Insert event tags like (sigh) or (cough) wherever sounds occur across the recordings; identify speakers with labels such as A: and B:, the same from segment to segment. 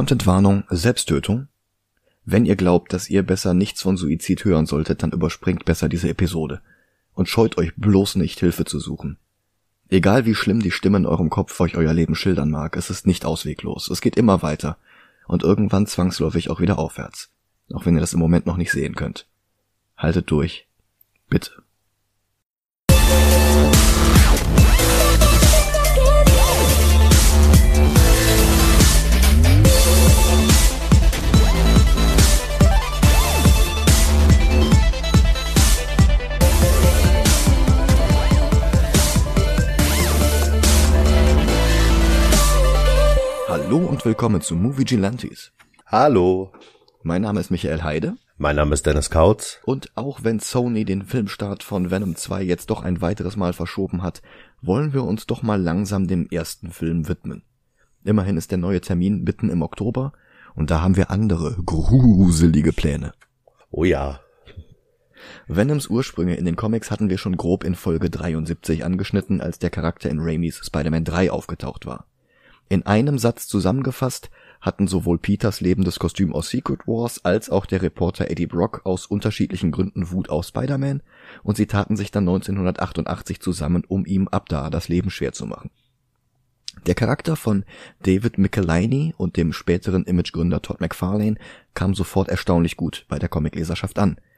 A: Contentwarnung Selbsttötung. Wenn ihr glaubt, dass ihr besser nichts von Suizid hören solltet, dann überspringt besser diese Episode. Und scheut euch bloß nicht, Hilfe zu suchen. Egal wie schlimm die Stimme in eurem Kopf euch euer Leben schildern mag, es ist nicht ausweglos. Es geht immer weiter. Und irgendwann zwangsläufig auch wieder aufwärts. Auch wenn ihr das im Moment noch nicht sehen könnt. Haltet durch. Bitte. Hallo und willkommen zu Movie Gilantes.
B: Hallo.
A: Mein Name ist Michael Heide.
B: Mein Name ist Dennis Kautz.
A: Und auch wenn Sony den Filmstart von Venom 2 jetzt doch ein weiteres Mal verschoben hat, wollen wir uns doch mal langsam dem ersten Film widmen. Immerhin ist der neue Termin mitten im Oktober und da haben wir andere gruselige Pläne.
B: Oh ja.
A: Venoms Ursprünge in den Comics hatten wir schon grob in Folge 73 angeschnitten, als der Charakter in Raimis Spider-Man 3 aufgetaucht war. In einem Satz zusammengefasst hatten sowohl Peters lebendes Kostüm aus Secret Wars als auch der Reporter Eddie Brock aus unterschiedlichen Gründen Wut auf Spider-Man und sie taten sich dann 1988 zusammen, um ihm ab da das Leben schwer zu machen. Der Charakter von David Michelinie und dem späteren Imagegründer Todd McFarlane kam sofort erstaunlich gut bei der Comicleserschaft an –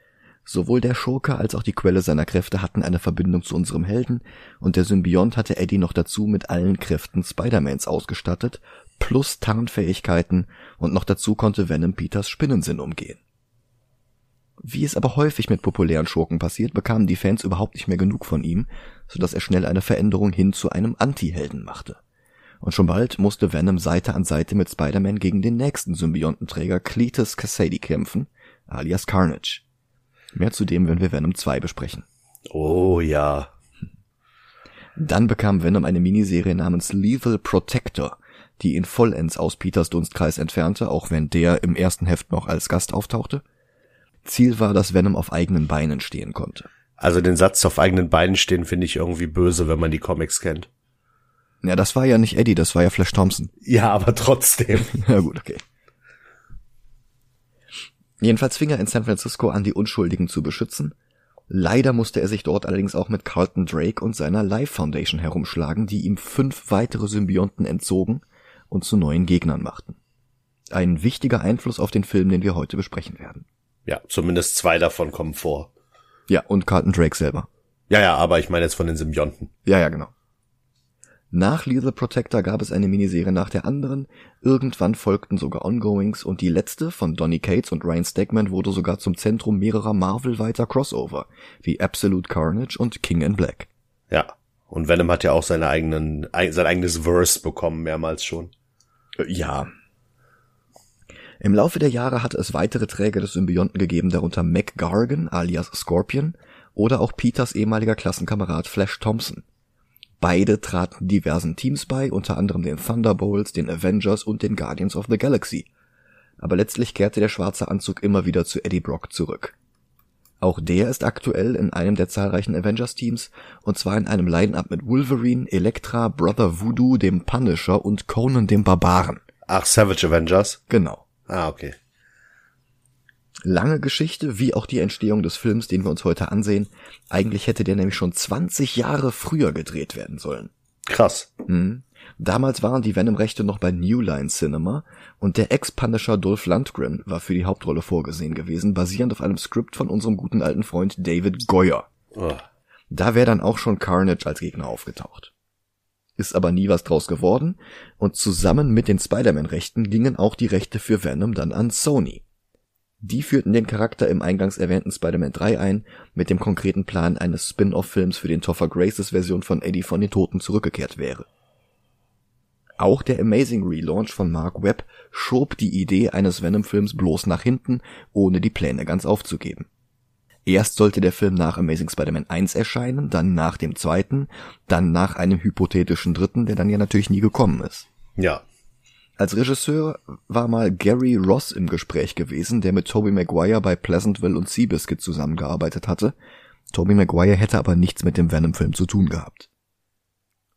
A: Sowohl der Schurke als auch die Quelle seiner Kräfte hatten eine Verbindung zu unserem Helden, und der Symbiont hatte Eddie noch dazu mit allen Kräften Spider-Mans ausgestattet, plus Tarnfähigkeiten, und noch dazu konnte Venom Peters Spinnensinn umgehen. Wie es aber häufig mit populären Schurken passiert, bekamen die Fans überhaupt nicht mehr genug von ihm, so dass er schnell eine Veränderung hin zu einem Anti-Helden machte. Und schon bald musste Venom Seite an Seite mit Spider-Man gegen den nächsten Symbiontenträger Cletus Cassady kämpfen, alias Carnage. Mehr zu dem, wenn wir Venom 2 besprechen.
B: Oh ja.
A: Dann bekam Venom eine Miniserie namens Lethal Protector, die ihn vollends aus Peters Dunstkreis entfernte, auch wenn der im ersten Heft noch als Gast auftauchte. Ziel war, dass Venom auf eigenen Beinen stehen konnte.
B: Also den Satz auf eigenen Beinen stehen finde ich irgendwie böse, wenn man die Comics kennt.
A: Ja, das war ja nicht Eddie, das war ja Flash Thompson.
B: Ja, aber trotzdem. (laughs)
A: ja gut, okay. Jedenfalls fing er in San Francisco an, die Unschuldigen zu beschützen. Leider musste er sich dort allerdings auch mit Carlton Drake und seiner Life Foundation herumschlagen, die ihm fünf weitere Symbionten entzogen und zu neuen Gegnern machten. Ein wichtiger Einfluss auf den Film, den wir heute besprechen werden.
B: Ja, zumindest zwei davon kommen vor.
A: Ja, und Carlton Drake selber.
B: Ja, ja, aber ich meine jetzt von den Symbionten.
A: Ja, ja, genau. Nach Lethal Protector gab es eine Miniserie nach der anderen, irgendwann folgten sogar Ongoings und die letzte von Donny Cates und Ryan Stegman wurde sogar zum Zentrum mehrerer Marvel-weiter Crossover, wie Absolute Carnage und King in Black.
B: Ja, und Venom hat ja auch seine eigenen, sein eigenes Verse bekommen, mehrmals schon.
A: Äh, ja. Im Laufe der Jahre hatte es weitere Träger des Symbionten gegeben, darunter Mac Gargan alias Scorpion oder auch Peters ehemaliger Klassenkamerad Flash Thompson. Beide traten diversen Teams bei, unter anderem den Thunderbolts, den Avengers und den Guardians of the Galaxy. Aber letztlich kehrte der schwarze Anzug immer wieder zu Eddie Brock zurück. Auch der ist aktuell in einem der zahlreichen Avengers-Teams, und zwar in einem Line-Up mit Wolverine, Elektra, Brother Voodoo, dem Punisher und Conan dem Barbaren.
B: Ach, Savage Avengers?
A: Genau.
B: Ah, okay.
A: Lange Geschichte, wie auch die Entstehung des Films, den wir uns heute ansehen. Eigentlich hätte der nämlich schon 20 Jahre früher gedreht werden sollen.
B: Krass.
A: Mhm. Damals waren die Venom-Rechte noch bei New Line Cinema und der Ex-Punisher Dolph Lundgren war für die Hauptrolle vorgesehen gewesen, basierend auf einem Skript von unserem guten alten Freund David Goyer. Oh. Da wäre dann auch schon Carnage als Gegner aufgetaucht. Ist aber nie was draus geworden und zusammen mit den Spider-Man-Rechten gingen auch die Rechte für Venom dann an Sony. Die führten den Charakter im eingangs erwähnten Spider-Man 3 ein, mit dem konkreten Plan eines Spin-off-Films für den Topher Graces Version von Eddie von den Toten zurückgekehrt wäre. Auch der Amazing Relaunch von Mark Webb schob die Idee eines Venom-Films bloß nach hinten, ohne die Pläne ganz aufzugeben. Erst sollte der Film nach Amazing Spider-Man 1 erscheinen, dann nach dem zweiten, dann nach einem hypothetischen dritten, der dann ja natürlich nie gekommen ist.
B: Ja,
A: als Regisseur war mal Gary Ross im Gespräch gewesen, der mit Tobey Maguire bei Pleasantville und Seabiscuit zusammengearbeitet hatte. Tobey Maguire hätte aber nichts mit dem Venom-Film zu tun gehabt.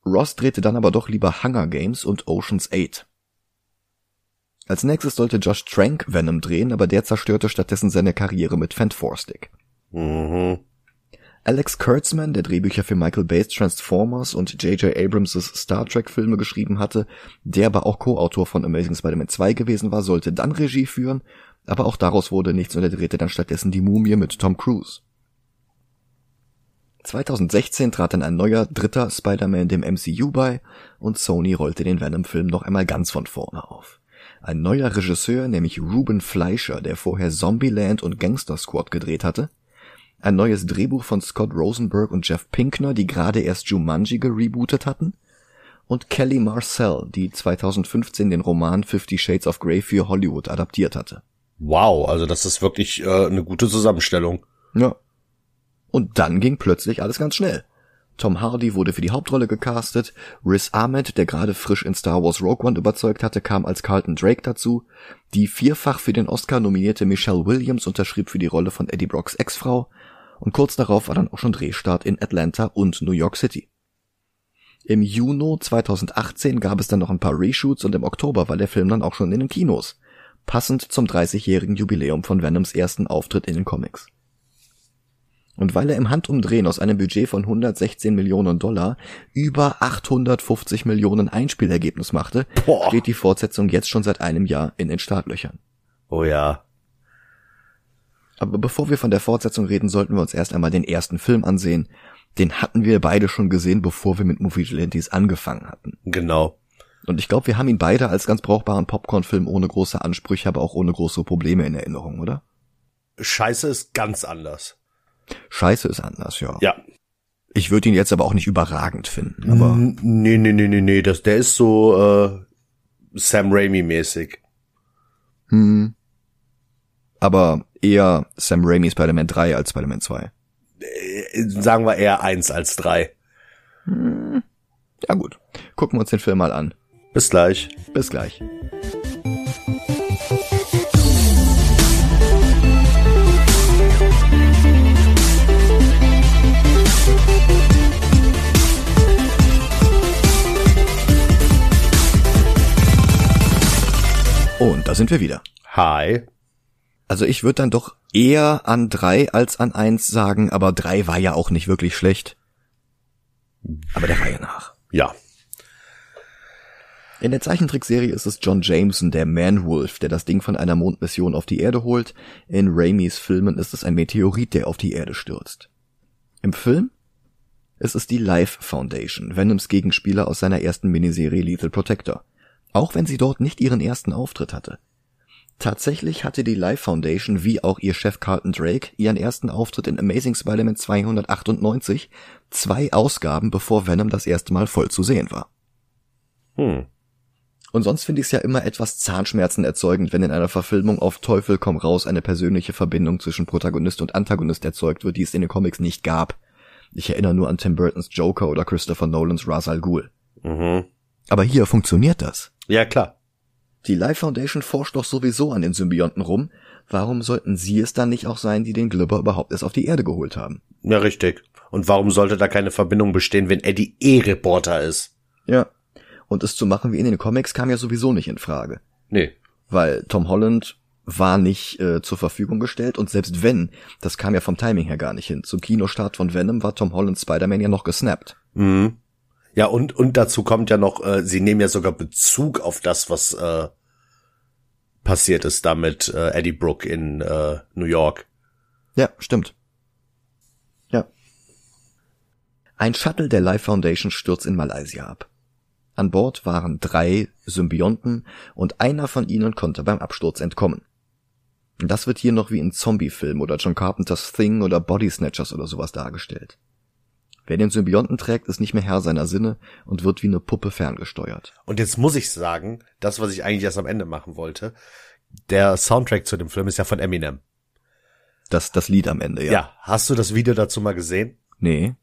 A: Ross drehte dann aber doch lieber Hunger Games und Ocean's 8. Als nächstes sollte Josh Trank Venom drehen, aber der zerstörte stattdessen seine Karriere mit Fantastic.
B: Mhm.
A: Alex Kurtzman, der Drehbücher für Michael Bay's Transformers und J.J. Abrams' Star Trek Filme geschrieben hatte, der aber auch Co-Autor von Amazing Spider-Man 2 gewesen war, sollte dann Regie führen, aber auch daraus wurde nichts und er drehte dann stattdessen die Mumie mit Tom Cruise. 2016 trat dann ein neuer dritter Spider-Man dem MCU bei und Sony rollte den Venom-Film noch einmal ganz von vorne auf. Ein neuer Regisseur, nämlich Ruben Fleischer, der vorher Zombieland und Gangster Squad gedreht hatte, ein neues Drehbuch von Scott Rosenberg und Jeff Pinkner, die gerade erst Jumanji gerebootet hatten, und Kelly Marcel, die 2015 den Roman Fifty Shades of Grey für Hollywood adaptiert hatte.
B: Wow, also das ist wirklich äh, eine gute Zusammenstellung.
A: Ja. Und dann ging plötzlich alles ganz schnell. Tom Hardy wurde für die Hauptrolle gecastet, Riz Ahmed, der gerade frisch in Star Wars Rogue One überzeugt hatte, kam als Carlton Drake dazu, die vierfach für den Oscar nominierte Michelle Williams unterschrieb für die Rolle von Eddie Brocks Ex-Frau und kurz darauf war dann auch schon Drehstart in Atlanta und New York City. Im Juni 2018 gab es dann noch ein paar Reshoots und im Oktober war der Film dann auch schon in den Kinos, passend zum 30-jährigen Jubiläum von Venoms ersten Auftritt in den Comics. Und weil er im Handumdrehen aus einem Budget von 116 Millionen Dollar über 850 Millionen Einspielergebnis machte,
B: Boah.
A: steht die Fortsetzung jetzt schon seit einem Jahr in den Startlöchern.
B: Oh ja.
A: Aber bevor wir von der Fortsetzung reden, sollten wir uns erst einmal den ersten Film ansehen. Den hatten wir beide schon gesehen, bevor wir mit Movie Vigilantes angefangen hatten.
B: Genau.
A: Und ich glaube, wir haben ihn beide als ganz brauchbaren Popcorn-Film ohne große Ansprüche, aber auch ohne große Probleme in Erinnerung, oder?
B: Scheiße ist ganz anders.
A: Scheiße ist anders, ja.
B: Ja.
A: Ich würde ihn jetzt aber auch nicht überragend finden. Aber
B: nee, nee, nee, nee, nee, das, der ist so äh, Sam Raimi-mäßig.
A: Hm. Aber eher Sam Raimi Spider-Man 3 als Spider-Man 2.
B: Äh, Sagen wir eher eins als drei.
A: Ja gut. Gucken wir uns den Film mal an.
B: Bis gleich.
A: Bis gleich. Und da sind wir wieder.
B: Hi.
A: Also ich würde dann doch eher an drei als an eins sagen, aber drei war ja auch nicht wirklich schlecht. Aber der Reihe nach.
B: Ja.
A: In der Zeichentrickserie ist es John Jameson, der Man-Wolf, der das Ding von einer Mondmission auf die Erde holt. In Raimis Filmen ist es ein Meteorit, der auf die Erde stürzt. Im Film ist es die Life Foundation, Venoms Gegenspieler aus seiner ersten Miniserie Lethal Protector. Auch wenn sie dort nicht ihren ersten Auftritt hatte. Tatsächlich hatte die Life Foundation wie auch ihr Chef Carlton Drake ihren ersten Auftritt in Amazing Spider-Man 298, zwei Ausgaben bevor Venom das erste Mal voll zu sehen war.
B: Hm.
A: Und sonst finde ich es ja immer etwas Zahnschmerzen erzeugend, wenn in einer Verfilmung auf Teufel komm raus eine persönliche Verbindung zwischen Protagonist und Antagonist erzeugt wird, die es in den Comics nicht gab. Ich erinnere nur an Tim Burtons Joker oder Christopher Nolans Ra's al Ghul.
B: Mhm.
A: Aber hier funktioniert das.
B: Ja, klar.
A: Die Life Foundation forscht doch sowieso an den Symbionten rum. Warum sollten sie es dann nicht auch sein, die den Glibber überhaupt erst auf die Erde geholt haben?
B: Ja, richtig. Und warum sollte da keine Verbindung bestehen, wenn Eddie eh Reporter ist?
A: Ja. Und es zu machen wie in den Comics kam ja sowieso nicht in Frage.
B: Nee.
A: weil Tom Holland war nicht äh, zur Verfügung gestellt und selbst wenn, das kam ja vom Timing her gar nicht hin. Zum Kinostart von Venom war Tom Holland Spider-Man ja noch gesnappt.
B: Mhm. Ja, und, und dazu kommt ja noch, äh, sie nehmen ja sogar Bezug auf das, was äh, passiert ist da mit äh, Eddie Brooke in äh, New York.
A: Ja, stimmt. Ja. Ein Shuttle der Life Foundation stürzt in Malaysia ab. An Bord waren drei Symbionten und einer von ihnen konnte beim Absturz entkommen. Das wird hier noch wie in Zombie-Film oder John Carpenters Thing oder Body Snatchers oder sowas dargestellt. Wer den Symbionten trägt, ist nicht mehr Herr seiner Sinne und wird wie eine Puppe ferngesteuert.
B: Und jetzt muss ich sagen, das, was ich eigentlich erst am Ende machen wollte, der Soundtrack zu dem Film ist ja von Eminem.
A: Das, das Lied am Ende, ja.
B: Ja, hast du das Video dazu mal gesehen?
A: Nee.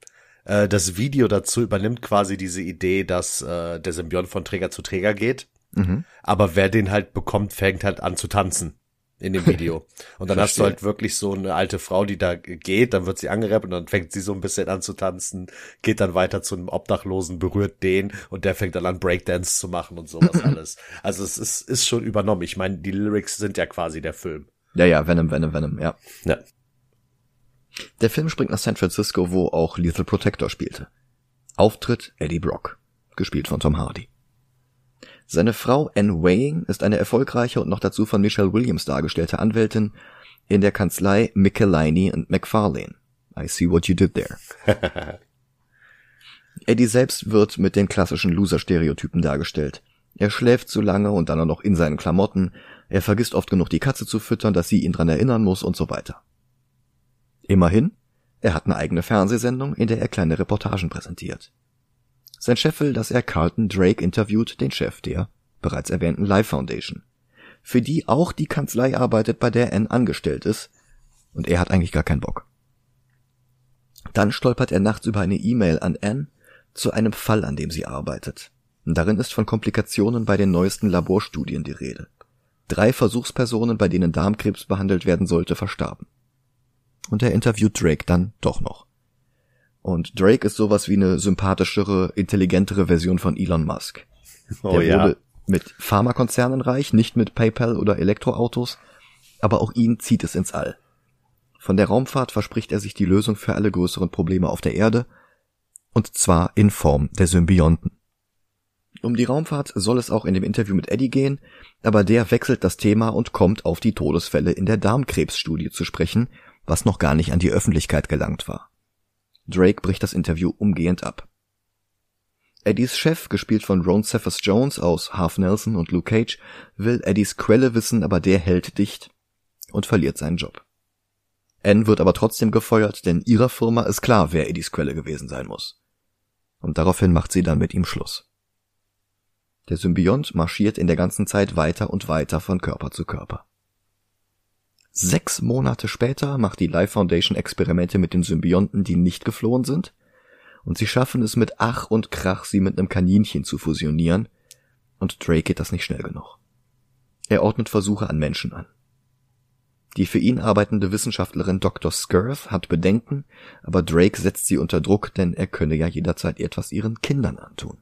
B: Äh, das Video dazu übernimmt quasi diese Idee, dass äh, der Symbiont von Träger zu Träger geht.
A: Mhm.
B: Aber wer den halt bekommt, fängt halt an zu tanzen in dem Video. Und dann hast du halt wirklich so eine alte Frau, die da geht, dann wird sie angerappt und dann fängt sie so ein bisschen an zu tanzen, geht dann weiter zu einem Obdachlosen, berührt den und der fängt dann an Breakdance zu machen und sowas (laughs) alles. Also es ist, ist schon übernommen. Ich meine, die Lyrics sind ja quasi der Film.
A: Ja, ja, Venom, Venom, Venom, ja.
B: Ja.
A: Der Film springt nach San Francisco, wo auch Lethal Protector spielte. Auftritt Eddie Brock, gespielt von Tom Hardy. Seine Frau Anne Waying ist eine erfolgreiche und noch dazu von Michelle Williams dargestellte Anwältin in der Kanzlei Michelini und McFarlane. I see what you did there. (laughs) Eddie selbst wird mit den klassischen Loser-Stereotypen dargestellt. Er schläft zu lange und dann auch noch in seinen Klamotten, er vergisst oft genug die Katze zu füttern, dass sie ihn dran erinnern muss und so weiter. Immerhin, er hat eine eigene Fernsehsendung, in der er kleine Reportagen präsentiert. Sein Chef will, dass er Carlton Drake interviewt, den Chef der bereits erwähnten Life Foundation, für die auch die Kanzlei arbeitet, bei der Anne angestellt ist, und er hat eigentlich gar keinen Bock. Dann stolpert er nachts über eine E-Mail an Anne zu einem Fall, an dem sie arbeitet. Darin ist von Komplikationen bei den neuesten Laborstudien die Rede. Drei Versuchspersonen, bei denen Darmkrebs behandelt werden sollte, verstarben. Und er interviewt Drake dann doch noch. Und Drake ist sowas wie eine sympathischere, intelligentere Version von Elon Musk.
B: Oh,
A: Der
B: ja.
A: wurde mit Pharmakonzernen reich, nicht mit PayPal oder Elektroautos, aber auch ihn zieht es ins All. Von der Raumfahrt verspricht er sich die Lösung für alle größeren Probleme auf der Erde, und zwar in Form der Symbionten. Um die Raumfahrt soll es auch in dem Interview mit Eddie gehen, aber der wechselt das Thema und kommt auf die Todesfälle in der Darmkrebsstudie zu sprechen, was noch gar nicht an die Öffentlichkeit gelangt war. Drake bricht das Interview umgehend ab. Eddies Chef, gespielt von Ron Cephas Jones aus Half Nelson und Luke Cage, will Eddies Quelle wissen, aber der hält dicht und verliert seinen Job. Anne wird aber trotzdem gefeuert, denn ihrer Firma ist klar, wer Eddies Quelle gewesen sein muss. Und daraufhin macht sie dann mit ihm Schluss. Der Symbiont marschiert in der ganzen Zeit weiter und weiter von Körper zu Körper. Sechs Monate später macht die Life Foundation Experimente mit den Symbionten, die nicht geflohen sind, und sie schaffen es mit Ach und Krach, sie mit einem Kaninchen zu fusionieren, und Drake geht das nicht schnell genug. Er ordnet Versuche an Menschen an. Die für ihn arbeitende Wissenschaftlerin Dr. Scurf hat Bedenken, aber Drake setzt sie unter Druck, denn er könne ja jederzeit etwas ihren Kindern antun.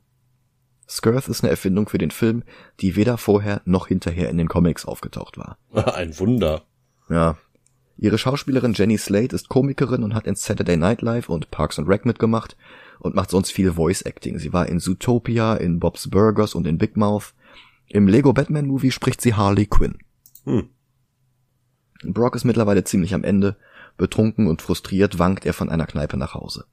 A: Scurf ist eine Erfindung für den Film, die weder vorher noch hinterher in den Comics aufgetaucht war. (laughs)
B: Ein Wunder.
A: Ja. Ihre Schauspielerin Jenny Slate ist Komikerin und hat in Saturday Night Live und Parks and Rec mitgemacht und macht sonst viel Voice Acting. Sie war in Zootopia, in Bob's Burgers und in Big Mouth. Im Lego Batman Movie spricht sie Harley Quinn.
B: Hm.
A: Brock ist mittlerweile ziemlich am Ende. Betrunken und frustriert wankt er von einer Kneipe nach Hause.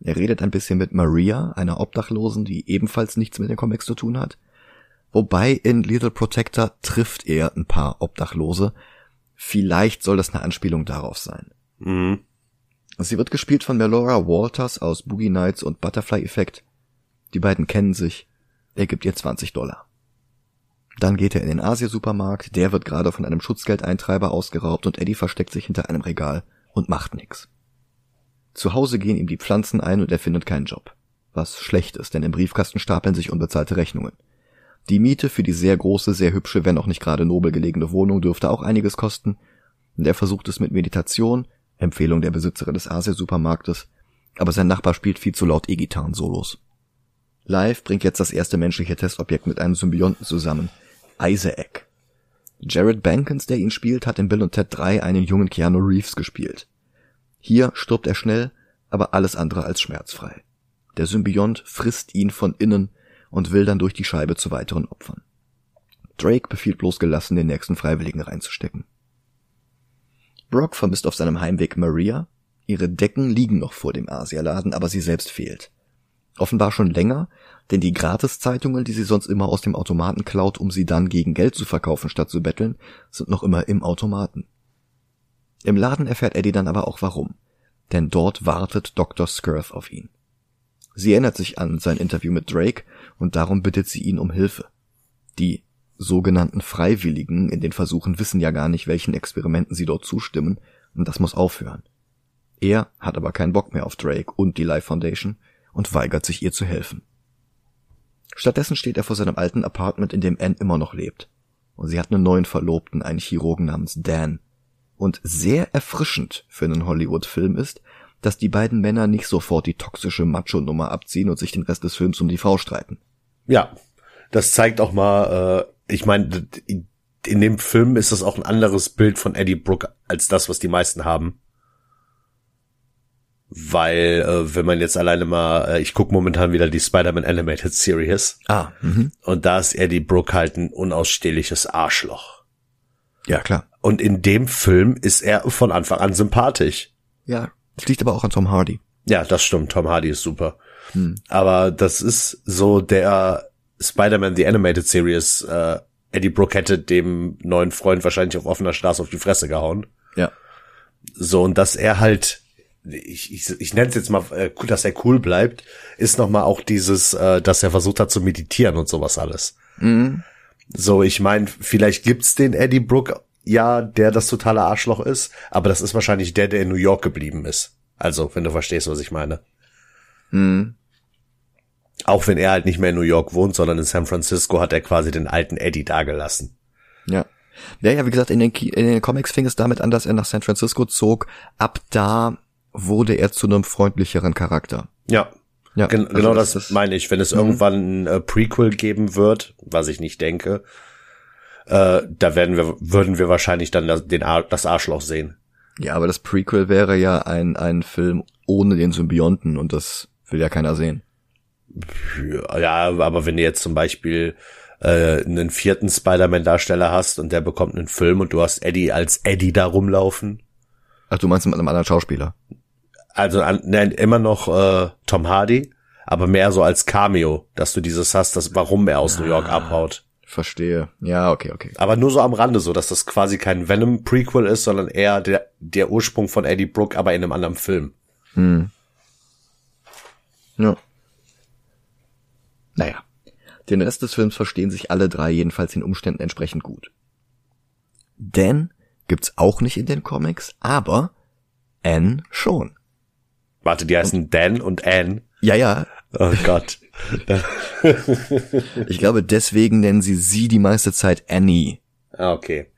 A: Er redet ein bisschen mit Maria, einer Obdachlosen, die ebenfalls nichts mit den Comics zu tun hat. Wobei in Little Protector trifft er ein paar Obdachlose. Vielleicht soll das eine Anspielung darauf sein.
B: Mhm.
A: Sie wird gespielt von Melora Walters aus Boogie Nights und Butterfly Effect. Die beiden kennen sich. Er gibt ihr 20 Dollar. Dann geht er in den Asia-Supermarkt, der wird gerade von einem Schutzgeldeintreiber ausgeraubt und Eddie versteckt sich hinter einem Regal und macht nix. Zu Hause gehen ihm die Pflanzen ein und er findet keinen Job. Was schlecht ist, denn im Briefkasten stapeln sich unbezahlte Rechnungen. Die Miete für die sehr große, sehr hübsche, wenn auch nicht gerade nobel gelegene Wohnung dürfte auch einiges kosten. Und er versucht es mit Meditation, Empfehlung der Besitzerin des Asia-Supermarktes, aber sein Nachbar spielt viel zu laut E-Gitarren-Solos. Live bringt jetzt das erste menschliche Testobjekt mit einem Symbionten zusammen, Isaac. Jared Bankins, der ihn spielt, hat in Bill und Ted 3 einen jungen Keanu Reeves gespielt. Hier stirbt er schnell, aber alles andere als schmerzfrei. Der Symbiont frisst ihn von innen und will dann durch die Scheibe zu weiteren Opfern. Drake befiehlt bloß gelassen, den nächsten Freiwilligen reinzustecken. Brock vermisst auf seinem Heimweg Maria. Ihre Decken liegen noch vor dem Asialaden, aber sie selbst fehlt. Offenbar schon länger, denn die Gratiszeitungen, die sie sonst immer aus dem Automaten klaut, um sie dann gegen Geld zu verkaufen statt zu betteln, sind noch immer im Automaten. Im Laden erfährt Eddie dann aber auch warum. Denn dort wartet Dr. Scurf auf ihn. Sie erinnert sich an sein Interview mit Drake und darum bittet sie ihn um Hilfe. Die sogenannten Freiwilligen in den Versuchen wissen ja gar nicht, welchen Experimenten sie dort zustimmen, und das muss aufhören. Er hat aber keinen Bock mehr auf Drake und die Life Foundation und weigert sich ihr zu helfen. Stattdessen steht er vor seinem alten Apartment, in dem Anne immer noch lebt. und sie hat einen neuen Verlobten, einen Chirurgen namens Dan. Und sehr erfrischend für einen Hollywood-Film ist, dass die beiden Männer nicht sofort die toxische Macho-Nummer abziehen und sich den Rest des Films um die Frau streiten.
B: Ja, das zeigt auch mal, äh, ich meine, in dem Film ist das auch ein anderes Bild von Eddie Brooke als das, was die meisten haben. Weil, äh, wenn man jetzt alleine mal, äh, ich gucke momentan wieder die Spider-Man Animated Series.
A: Ah, mhm.
B: Und da ist Eddie Brooke halt ein unausstehliches Arschloch.
A: Ja, klar.
B: Und in dem Film ist er von Anfang an sympathisch.
A: Ja, das liegt aber auch an Tom Hardy.
B: Ja, das stimmt. Tom Hardy ist super. Hm. Aber das ist so der Spider-Man The Animated Series. Äh, Eddie Brooke hätte dem neuen Freund wahrscheinlich auf offener Straße auf die Fresse gehauen.
A: Ja.
B: So, und dass er halt ich, ich, ich nenne es jetzt mal, äh, dass er cool bleibt, ist nochmal auch dieses, äh, dass er versucht hat zu meditieren und sowas alles.
A: Mhm.
B: So, ich meine, vielleicht gibt's den Eddie Brooke, ja, der das totale Arschloch ist, aber das ist wahrscheinlich der, der in New York geblieben ist. Also, wenn du verstehst, was ich meine.
A: Mhm.
B: Auch wenn er halt nicht mehr in New York wohnt, sondern in San Francisco hat er quasi den alten Eddie dagelassen.
A: Ja. Ja, ja, wie gesagt, in den, in den Comics fing es damit an, dass er nach San Francisco zog. Ab da wurde er zu einem freundlicheren Charakter.
B: Ja. Ja, Gen also genau das, das meine ich. Wenn es mhm. irgendwann ein äh, Prequel geben wird, was ich nicht denke, äh, da werden wir, würden wir wahrscheinlich dann das, den Ar das Arschloch sehen.
A: Ja, aber das Prequel wäre ja ein, ein Film ohne den Symbionten und das will ja keiner sehen.
B: Ja, aber wenn du jetzt zum Beispiel äh, einen vierten Spider-Man-Darsteller hast und der bekommt einen Film und du hast Eddie als Eddie da rumlaufen.
A: Ach, du meinst mit einem anderen Schauspieler?
B: also an, ne, immer noch äh, Tom Hardy, aber mehr so als Cameo, dass du dieses hast, dass warum er aus ah, New York ah, abhaut.
A: Verstehe. Ja, okay, okay.
B: Aber nur so am Rande, so dass das quasi kein Venom Prequel ist, sondern eher der der Ursprung von Eddie Brooke, aber in einem anderen Film.
A: Hm. Ja. Naja. Den Rest des Films verstehen sich alle drei jedenfalls den Umständen entsprechend gut. Dan gibt's auch nicht in den Comics, aber Anne schon.
B: Warte, die heißen Dan und Anne.
A: Ja, ja.
B: Oh Gott. (laughs)
A: ich glaube, deswegen nennen sie sie die meiste Zeit Annie.
B: Ah, okay.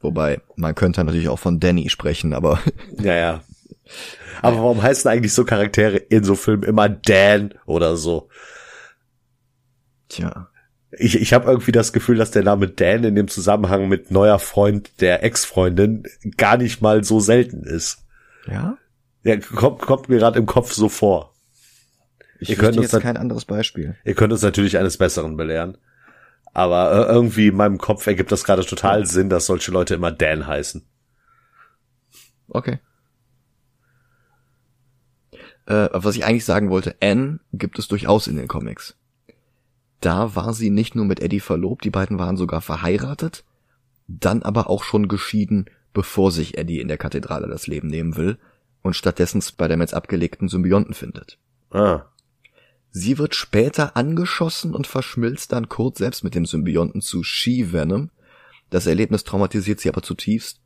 A: Wobei, man könnte natürlich auch von Danny sprechen, aber.
B: Ja, ja. Aber warum heißen eigentlich so Charaktere in so Filmen immer Dan oder so?
A: Tja.
B: Ich, ich habe irgendwie das Gefühl, dass der Name Dan in dem Zusammenhang mit neuer Freund der Ex-Freundin gar nicht mal so selten ist.
A: Ja?
B: Ja, kommt, kommt mir gerade im Kopf so vor.
A: Ich könnt jetzt kein anderes Beispiel.
B: Ihr könnt uns natürlich eines Besseren belehren. Aber äh, irgendwie in meinem Kopf ergibt das gerade total Sinn, dass solche Leute immer Dan heißen.
A: Okay. Äh, was ich eigentlich sagen wollte, Anne gibt es durchaus in den Comics. Da war sie nicht nur mit Eddie verlobt, die beiden waren sogar verheiratet, dann aber auch schon geschieden, bevor sich Eddie in der Kathedrale das Leben nehmen will und stattdessen Spider-Mans abgelegten Symbionten findet.
B: Ah.
A: Sie wird später angeschossen und verschmilzt dann kurz selbst mit dem Symbionten zu She-Venom. Das Erlebnis traumatisiert sie aber zutiefst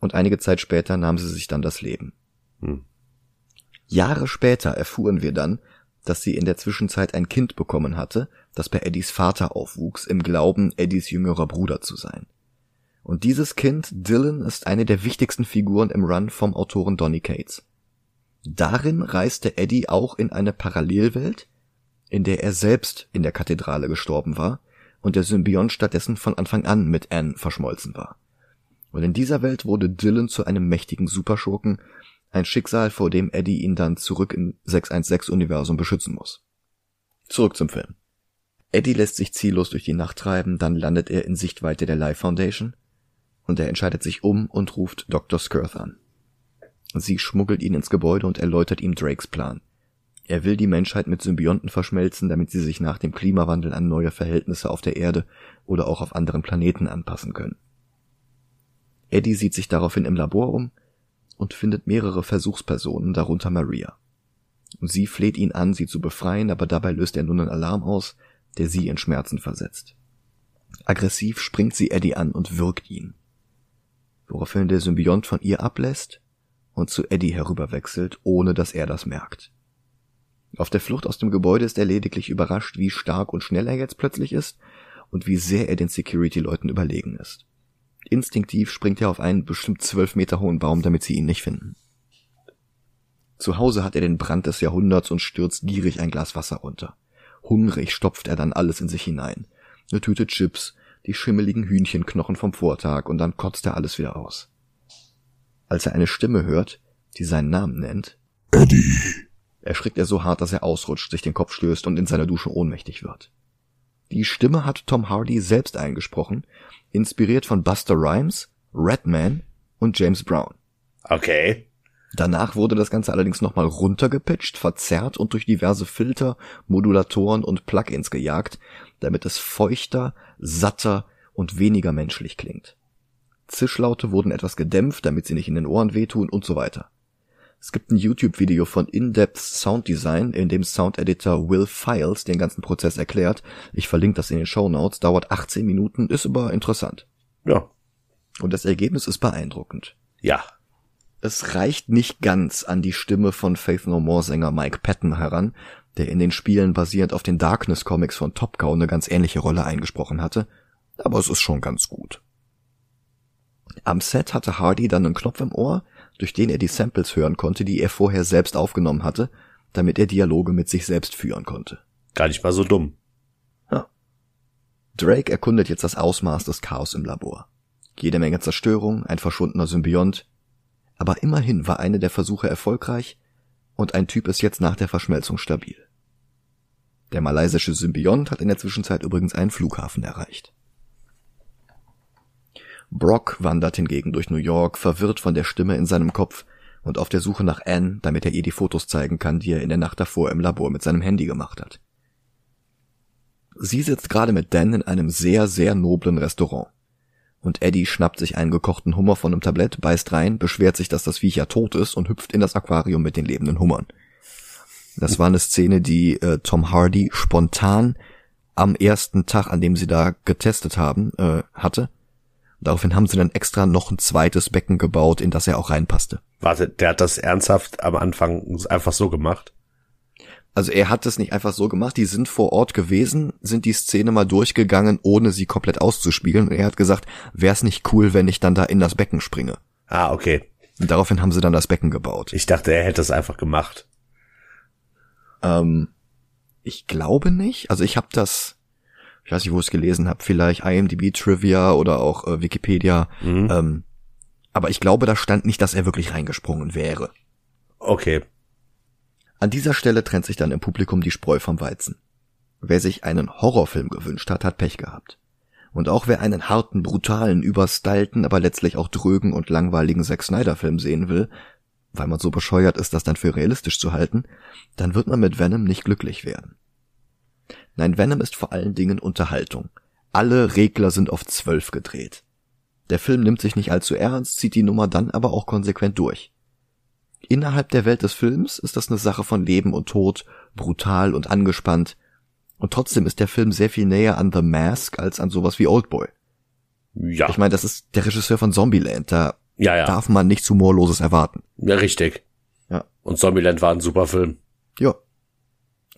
A: und einige Zeit später nahm sie sich dann das Leben.
B: Hm.
A: Jahre später erfuhren wir dann, dass sie in der Zwischenzeit ein Kind bekommen hatte, das bei Eddies Vater aufwuchs, im Glauben, Eddies jüngerer Bruder zu sein. Und dieses Kind, Dylan, ist eine der wichtigsten Figuren im Run vom Autoren Donny Cates. Darin reiste Eddie auch in eine Parallelwelt, in der er selbst in der Kathedrale gestorben war und der Symbiont stattdessen von Anfang an mit Anne verschmolzen war. Und in dieser Welt wurde Dylan zu einem mächtigen Superschurken, ein Schicksal, vor dem Eddie ihn dann zurück im 616-Universum beschützen muss. Zurück zum Film. Eddie lässt sich ziellos durch die Nacht treiben, dann landet er in Sichtweite der Life Foundation und er entscheidet sich um und ruft Dr. Skirth an. Sie schmuggelt ihn ins Gebäude und erläutert ihm Drakes Plan. Er will die Menschheit mit Symbionten verschmelzen, damit sie sich nach dem Klimawandel an neue Verhältnisse auf der Erde oder auch auf anderen Planeten anpassen können. Eddie sieht sich daraufhin im Labor um und findet mehrere Versuchspersonen, darunter Maria. Sie fleht ihn an, sie zu befreien, aber dabei löst er nun einen Alarm aus, der sie in Schmerzen versetzt. Aggressiv springt sie Eddie an und würgt ihn woraufhin der Symbiont von ihr ablässt und zu Eddie herüberwechselt, ohne dass er das merkt. Auf der Flucht aus dem Gebäude ist er lediglich überrascht, wie stark und schnell er jetzt plötzlich ist und wie sehr er den Security-Leuten überlegen ist. Instinktiv springt er auf einen bestimmt zwölf Meter hohen Baum, damit sie ihn nicht finden. Zu Hause hat er den Brand des Jahrhunderts und stürzt gierig ein Glas Wasser runter. Hungrig stopft er dann alles in sich hinein. Eine Tüte Chips, die schimmeligen Hühnchenknochen vom Vortag und dann kotzt er alles wieder aus. Als er eine Stimme hört, die seinen Namen nennt, Eddie, erschrickt er so hart, dass er ausrutscht, sich den Kopf stößt und in seiner Dusche ohnmächtig wird. Die Stimme hat Tom Hardy selbst eingesprochen, inspiriert von Buster Rhymes, Redman und James Brown.
B: Okay.
A: Danach wurde das Ganze allerdings nochmal runtergepitcht, verzerrt und durch diverse Filter, Modulatoren und Plugins gejagt, damit es feuchter, satter und weniger menschlich klingt. Zischlaute wurden etwas gedämpft, damit sie nicht in den Ohren wehtun und so weiter. Es gibt ein YouTube-Video von In-Depth Sound Design, in dem Sound-Editor Will Files den ganzen Prozess erklärt. Ich verlinke das in den Show Notes. Dauert 18 Minuten, ist aber interessant.
B: Ja.
A: Und das Ergebnis ist beeindruckend.
B: Ja.
A: Es reicht nicht ganz an die Stimme von Faith No More Sänger Mike Patton heran, der in den Spielen basierend auf den Darkness Comics von Top Cow eine ganz ähnliche Rolle eingesprochen hatte, aber es ist schon ganz gut. Am Set hatte Hardy dann einen Knopf im Ohr, durch den er die Samples hören konnte, die er vorher selbst aufgenommen hatte, damit er Dialoge mit sich selbst führen konnte.
B: Gar nicht mal so dumm.
A: Ja. Drake erkundet jetzt das Ausmaß des Chaos im Labor. Jede Menge Zerstörung, ein verschwundener Symbiont. Aber immerhin war eine der Versuche erfolgreich und ein Typ ist jetzt nach der Verschmelzung stabil. Der malaysische Symbiont hat in der Zwischenzeit übrigens einen Flughafen erreicht. Brock wandert hingegen durch New York, verwirrt von der Stimme in seinem Kopf und auf der Suche nach Anne, damit er ihr die Fotos zeigen kann, die er in der Nacht davor im Labor mit seinem Handy gemacht hat. Sie sitzt gerade mit Dan in einem sehr, sehr noblen Restaurant. Und Eddie schnappt sich einen gekochten Hummer von einem Tablett, beißt rein, beschwert sich, dass das Viech ja tot ist und hüpft in das Aquarium mit den lebenden Hummern. Das war eine Szene, die äh, Tom Hardy spontan am ersten Tag, an dem sie da getestet haben, äh, hatte Daraufhin haben sie dann extra noch ein zweites Becken gebaut, in das er auch reinpasste.
B: Warte, der hat das ernsthaft am Anfang einfach so gemacht?
A: Also er hat das nicht einfach so gemacht, die sind vor Ort gewesen, sind die Szene mal durchgegangen, ohne sie komplett auszuspielen. Und er hat gesagt, wäre es nicht cool, wenn ich dann da in das Becken springe.
B: Ah, okay.
A: Und daraufhin haben sie dann das Becken gebaut.
B: Ich dachte, er hätte es einfach gemacht.
A: Ähm, ich glaube nicht. Also ich habe das ich weiß nicht, wo ich es gelesen habe, vielleicht IMDb Trivia oder auch äh, Wikipedia. Mhm. Ähm, aber ich glaube, da stand nicht, dass er wirklich reingesprungen wäre.
B: Okay.
A: An dieser Stelle trennt sich dann im Publikum die Spreu vom Weizen. Wer sich einen Horrorfilm gewünscht hat, hat Pech gehabt. Und auch wer einen harten, brutalen, überstylten, aber letztlich auch drögen und langweiligen Zack Snyder Film sehen will, weil man so bescheuert ist, das dann für realistisch zu halten, dann wird man mit Venom nicht glücklich werden. Nein, Venom ist vor allen Dingen Unterhaltung. Alle Regler sind auf zwölf gedreht. Der Film nimmt sich nicht allzu ernst, zieht die Nummer dann aber auch konsequent durch. Innerhalb der Welt des Films ist das eine Sache von Leben und Tod, brutal und angespannt, und trotzdem ist der Film sehr viel näher an The Mask als an sowas wie Oldboy. Ja. Ich meine, das ist der Regisseur von Zombieland, da ja, ja. darf man nichts Humorloses erwarten.
B: Ja, richtig. Ja. Und Zombieland war ein super Film.
A: Ja.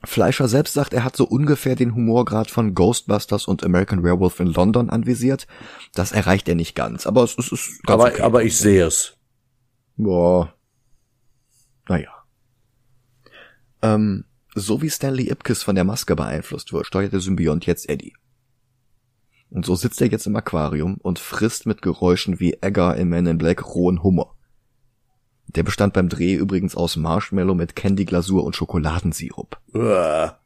A: Fleischer selbst sagt, er hat so ungefähr den Humorgrad von Ghostbusters und American Werewolf in London anvisiert. Das erreicht er nicht ganz, aber es, es ist
B: ganz aber, okay. aber ich sehe es.
A: Boah. Naja. Ähm, so wie Stanley Ipkiss von der Maske beeinflusst wird, steuert der Symbiont jetzt Eddie. Und so sitzt er jetzt im Aquarium und frisst mit Geräuschen wie Egger in Men in Black rohen Hummer. Der bestand beim Dreh übrigens aus Marshmallow mit Candy-Glasur und Schokoladensirup.
B: Uah.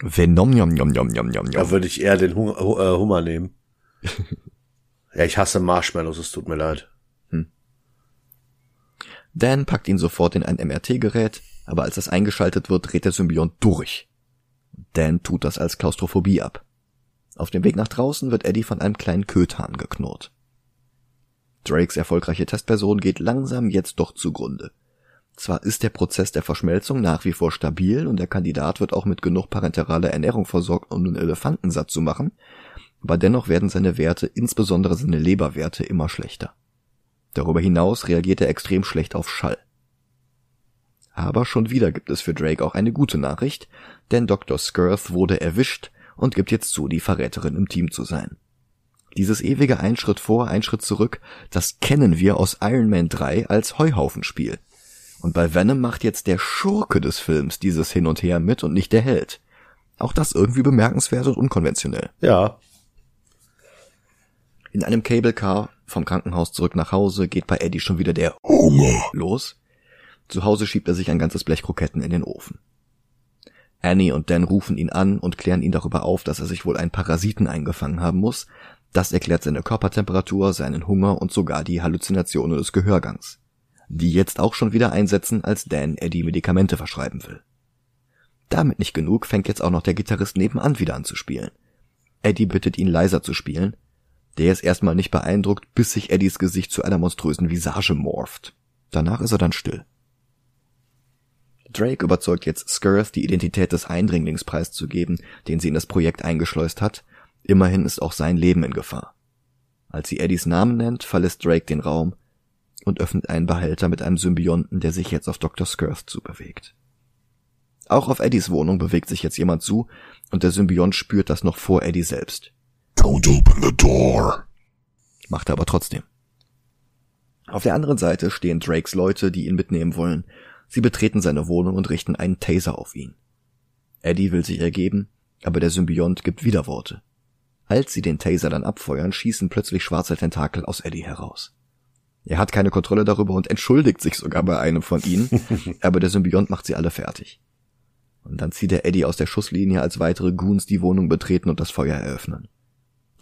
A: Venom, jom, jom, jom, jom, jom.
B: Da würde ich eher den Hum äh, Hummer nehmen. (laughs) ja, ich hasse Marshmallows, es tut mir leid. Hm.
A: Dan packt ihn sofort in ein MRT-Gerät, aber als das eingeschaltet wird, dreht der Symbiont durch. Dan tut das als Klaustrophobie ab. Auf dem Weg nach draußen wird Eddie von einem kleinen Köthahn geknurrt. Drakes erfolgreiche Testperson geht langsam jetzt doch zugrunde. Zwar ist der Prozess der Verschmelzung nach wie vor stabil und der Kandidat wird auch mit genug parenteraler Ernährung versorgt, um einen Elefanten satt zu machen, aber dennoch werden seine Werte, insbesondere seine Leberwerte, immer schlechter. Darüber hinaus reagiert er extrem schlecht auf Schall. Aber schon wieder gibt es für Drake auch eine gute Nachricht, denn Dr. Skirth wurde erwischt und gibt jetzt zu, die Verräterin im Team zu sein. Dieses ewige Ein Schritt vor, ein Schritt zurück, das kennen wir aus Iron Man 3 als Heuhaufenspiel. Und bei Venom macht jetzt der Schurke des Films dieses Hin und Her mit und nicht der Held. Auch das irgendwie bemerkenswert und unkonventionell.
B: Ja.
A: In einem Cable Car vom Krankenhaus zurück nach Hause geht bei Eddie schon wieder der Hunger los. Zu Hause schiebt er sich ein ganzes Blech Kroketten in den Ofen. Annie und Dan rufen ihn an und klären ihn darüber auf, dass er sich wohl einen Parasiten eingefangen haben muss. Das erklärt seine Körpertemperatur, seinen Hunger und sogar die Halluzinationen des Gehörgangs. Die jetzt auch schon wieder einsetzen, als Dan Eddie Medikamente verschreiben will. Damit nicht genug, fängt jetzt auch noch der Gitarrist nebenan wieder an zu spielen. Eddie bittet ihn leiser zu spielen. Der ist erstmal nicht beeindruckt, bis sich Eddies Gesicht zu einer monströsen Visage morpht. Danach ist er dann still. Drake überzeugt jetzt Skirth, die Identität des Eindringlings preiszugeben, den sie in das Projekt eingeschleust hat. Immerhin ist auch sein Leben in Gefahr. Als sie Eddies Namen nennt, verlässt Drake den Raum und öffnet einen Behälter mit einem Symbionten, der sich jetzt auf Dr. Skirth zubewegt. Auch auf Eddies Wohnung bewegt sich jetzt jemand zu und der Symbiont spürt das noch vor Eddie selbst. Don't open the door. Macht er aber trotzdem. Auf der anderen Seite stehen Drakes Leute, die ihn mitnehmen wollen Sie betreten seine Wohnung und richten einen Taser auf ihn. Eddie will sich ergeben, aber der Symbiont gibt Widerworte. Als sie den Taser dann abfeuern, schießen plötzlich schwarze Tentakel aus Eddie heraus. Er hat keine Kontrolle darüber und entschuldigt sich sogar bei einem von ihnen, (laughs) aber der Symbiont macht sie alle fertig. Und dann zieht er Eddie aus der Schusslinie, als weitere Goons die Wohnung betreten und das Feuer eröffnen.